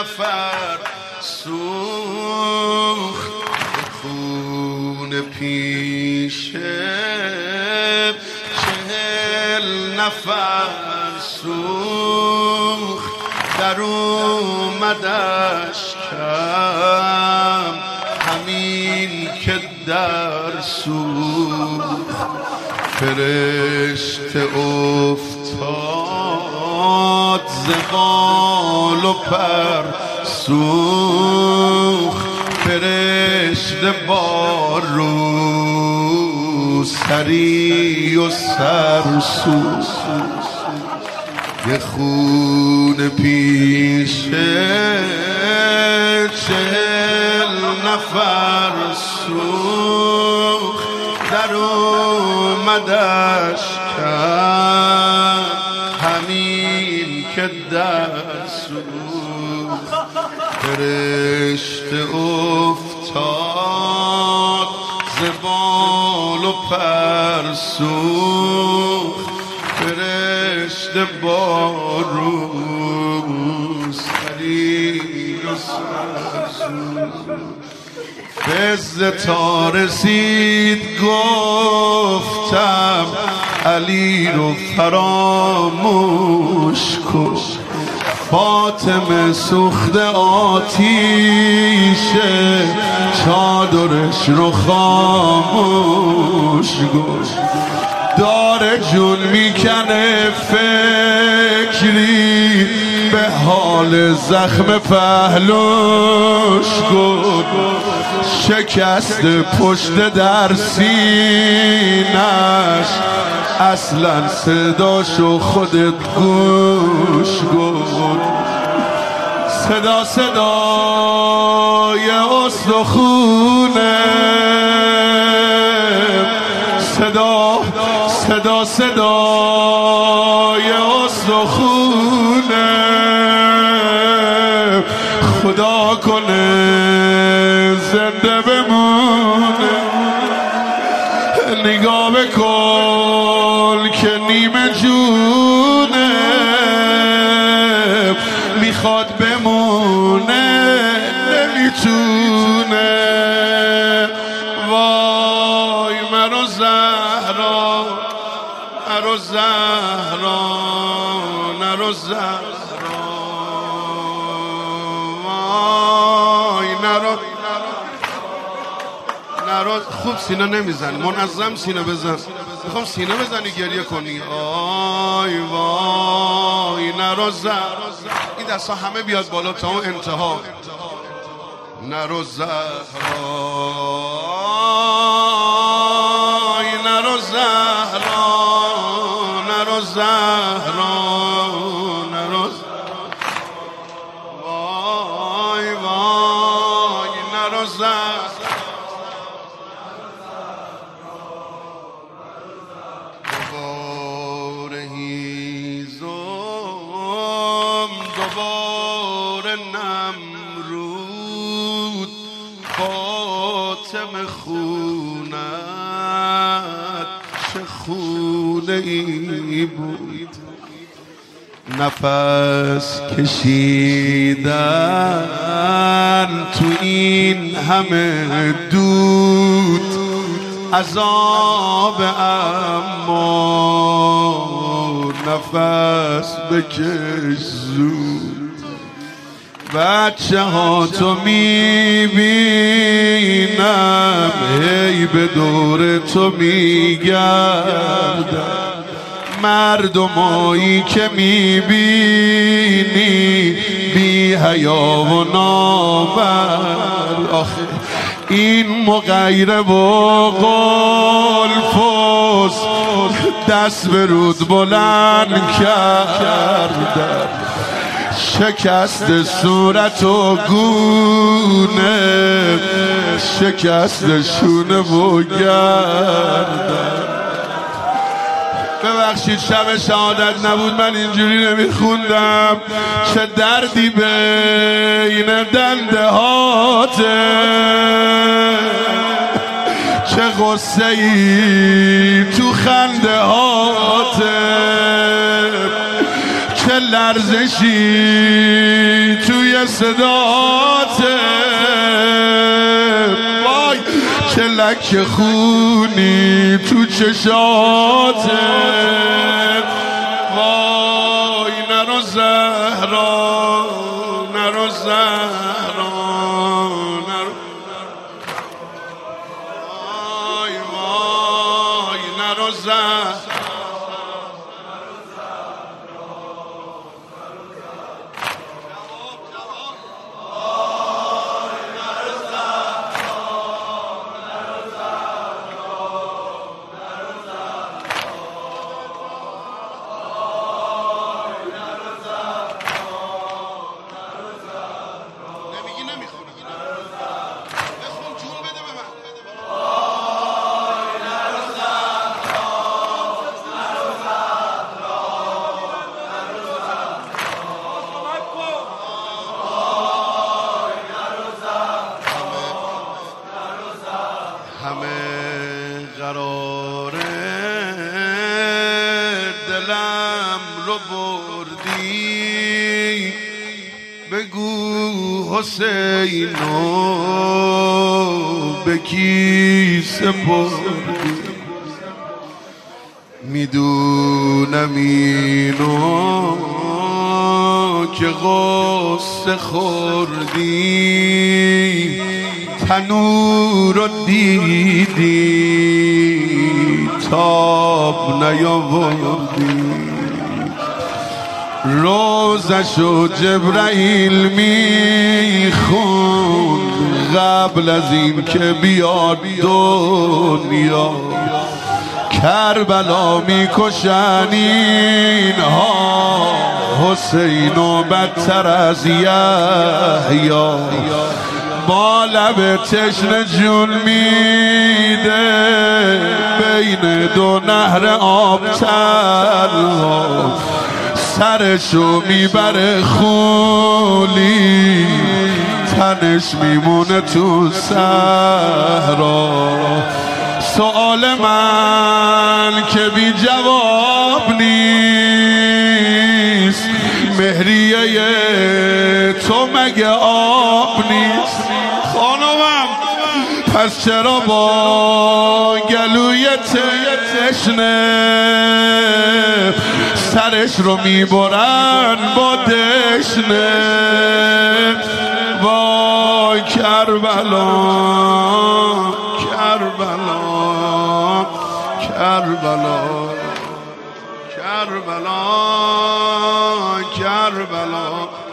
نفر سوخت خون پیشه چهل نفر سوخت. در اومدش کم همین که در سوخت. فرشت افتاد. زبال و پر سوخت فرشت بار رو سری و سر سوخت. یه خون پیشه چهل نفر سوخت. در اومدش کرد که در سوخت فرشت افتاد زبال و پر سوخت فرشت باروس خلیل و فز تا رسید گفتم علی رو فراموش کن. فاطمه سوخت آتیشه چادرش رو خاموش گوش داره جون می‌کنه فکری به حال زخم پهلوش گفت شکست پشت در سینش اصلا صداشو خودت گوش گفت صدا صدای استخونه صدا صدا صدای استخونه خدا کنه زنده بمونه. نگاه بکن. جونه می‌خواد بمونه نمی‌تونه. وای مرا زهرا مرا زهرا نرو زهرا. وای نرو نرو خوب سینه نمی‌زنی منظم سینه بزن. می‌خوام سینه بزنی گریه کنی؟ آی وای نرو زهرا این دستا همه بیاد بالا تا اون انتها. نرو زهرا نمرود فاطم خونت چه خونه ای بود. نفس کشیدن تو این همه دود. عذاب اما نفس بکش زود. بچه ها تو می‌بینم. هی به دور تو میگردم. مردمایی که می‌بینی بی حیا و آخه این مغیره و قلفوس دست به رود بلند کردن شکست صورت و گونه شکست شونه و گردن. ببخشید شب شهادت نبود من اینجوری نمیخوندم. چه دردی بین دنده هاته. چه غصه ای تو خنده هاته. لرزشی توی صداته وای چه لک خونی تو چشاته. وای نرو زهرا نرو زهرا نرو وای وای نرو زهرا. حسینو به کی سپردی می‌دونم اینو که غصه خوردی. تنور دیدی تاب نیاوردی. روزش و جبرائیل میخون قبل از این که بیاد دنیا. کربلا می‌کشن اینها حسین و بدتر از یحیا با لب تشن جون میده بین دو نهر آب تنها سرشو می‌بره خولی تنش میمونه تو صحرا. سوال من که بی جواب نیست مهریه تو مگه آب نیست؟ خانمم پس چرا با گلوی تشنه. سرش رو می‌برن با دشنه وای کربلا کربلا کربلا کربلا کربلا.